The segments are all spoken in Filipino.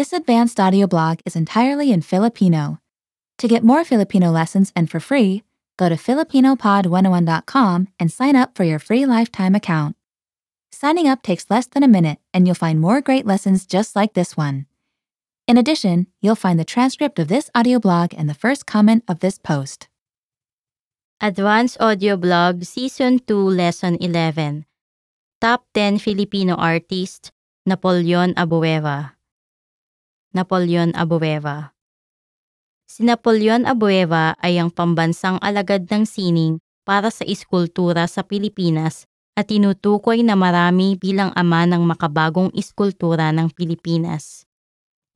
This advanced audio blog is entirely in Filipino. To get more Filipino lessons and for free, go to FilipinoPod101.com and sign up for your free lifetime account. Signing up takes less than a minute and you'll find more great lessons just like this one. In addition, you'll find the transcript of this audio blog and the first comment of this post. Advanced Audio Blog Season 2 Lesson 11 Top 10 Filipino Artist Napoleon Abueva Napoleon Abueva Si Napoleon Abueva ay ang pambansang alagad ng sining para sa iskultura sa Pilipinas at tinutukoy na marami bilang ama ng makabagong iskultura ng Pilipinas.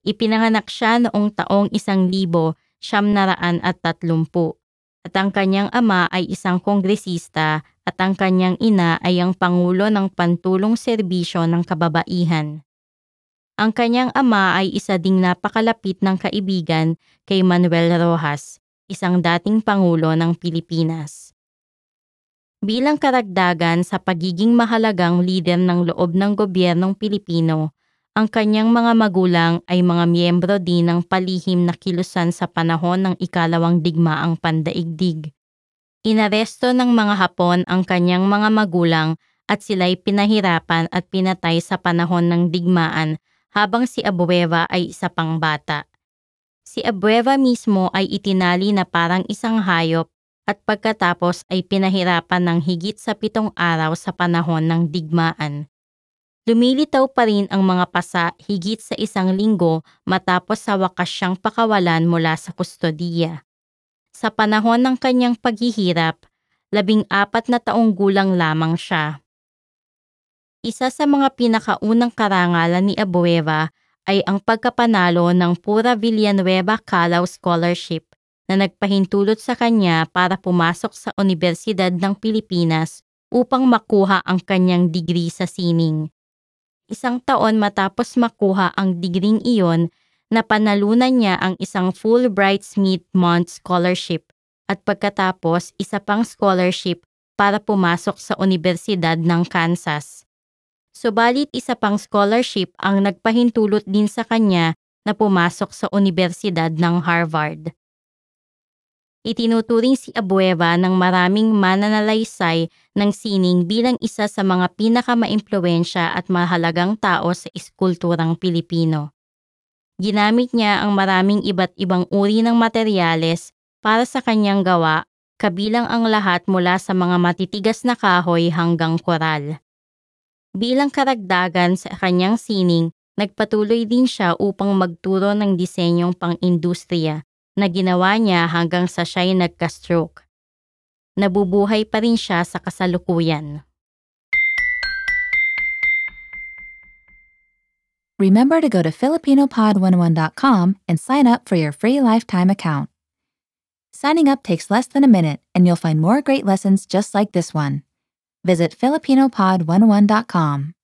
Ipinanganak siya noong taong isang libo siyam naraan at tatlumpu at ang kanyang ama ay isang kongresista at ang kanyang ina ay ang Pangulo ng Pantulong Serbisyo ng Kababaihan. Ang kanyang ama ay isa ding napakalapit ng kaibigan kay Manuel Rojas, isang dating Pangulo ng Pilipinas. Bilang karagdagan sa pagiging mahalagang lider ng loob ng gobyernong Pilipino, ang kanyang mga magulang ay mga miyembro din ng palihim na kilusan sa panahon ng ikalawang digmaang pandaigdig. Inaresto ng mga Hapon ang kanyang mga magulang at sila'y pinahirapan at pinatay sa panahon ng digmaan habang si Abueva ay isa pang bata. Si Abueva mismo ay itinali na parang isang hayop at pagkatapos ay pinahirapan ng higit sa pitong araw sa panahon ng digmaan. Lumilitaw pa rin ang mga pasa higit sa isang linggo matapos sa wakas siyang pakawalan mula sa kustodiya. Sa panahon ng kanyang paghihirap, labing apat na taong gulang lamang siya. Isa sa mga pinakaunang karangalan ni Abueva ay ang pagkapanalo ng Pura Villanueva Calao Scholarship na nagpahintulot sa kanya para pumasok sa Universidad ng Pilipinas upang makuha ang kanyang degree sa sining. Isang taon matapos makuha ang digring iyon, napanalunan niya ang isang Fulbright Smith Month Scholarship at pagkatapos isa pang scholarship para pumasok sa Universidad ng Kansas. Subalit isa pang scholarship ang nagpahintulot din sa kanya na pumasok sa Universidad ng Harvard. Itinuturing si Abueva ng maraming mananalaysay ng sining bilang isa sa mga pinakamaimpluensya at mahalagang tao sa iskulturang Pilipino. Ginamit niya ang maraming iba't ibang uri ng materyales para sa kanyang gawa, kabilang ang lahat mula sa mga matitigas na kahoy hanggang koral. Bilang karagdagan sa kanyang sining, nagpatuloy din siya upang magturo ng disenyong pang-industriya na ginawa niya hanggang sa siya'y nagka-stroke. Nabubuhay pa rin siya sa kasalukuyan. Remember to go to FilipinoPod101.com and sign up for your free lifetime account. Signing up takes less than a minute and you'll find more great lessons just like this one. Visit FilipinoPod11.com.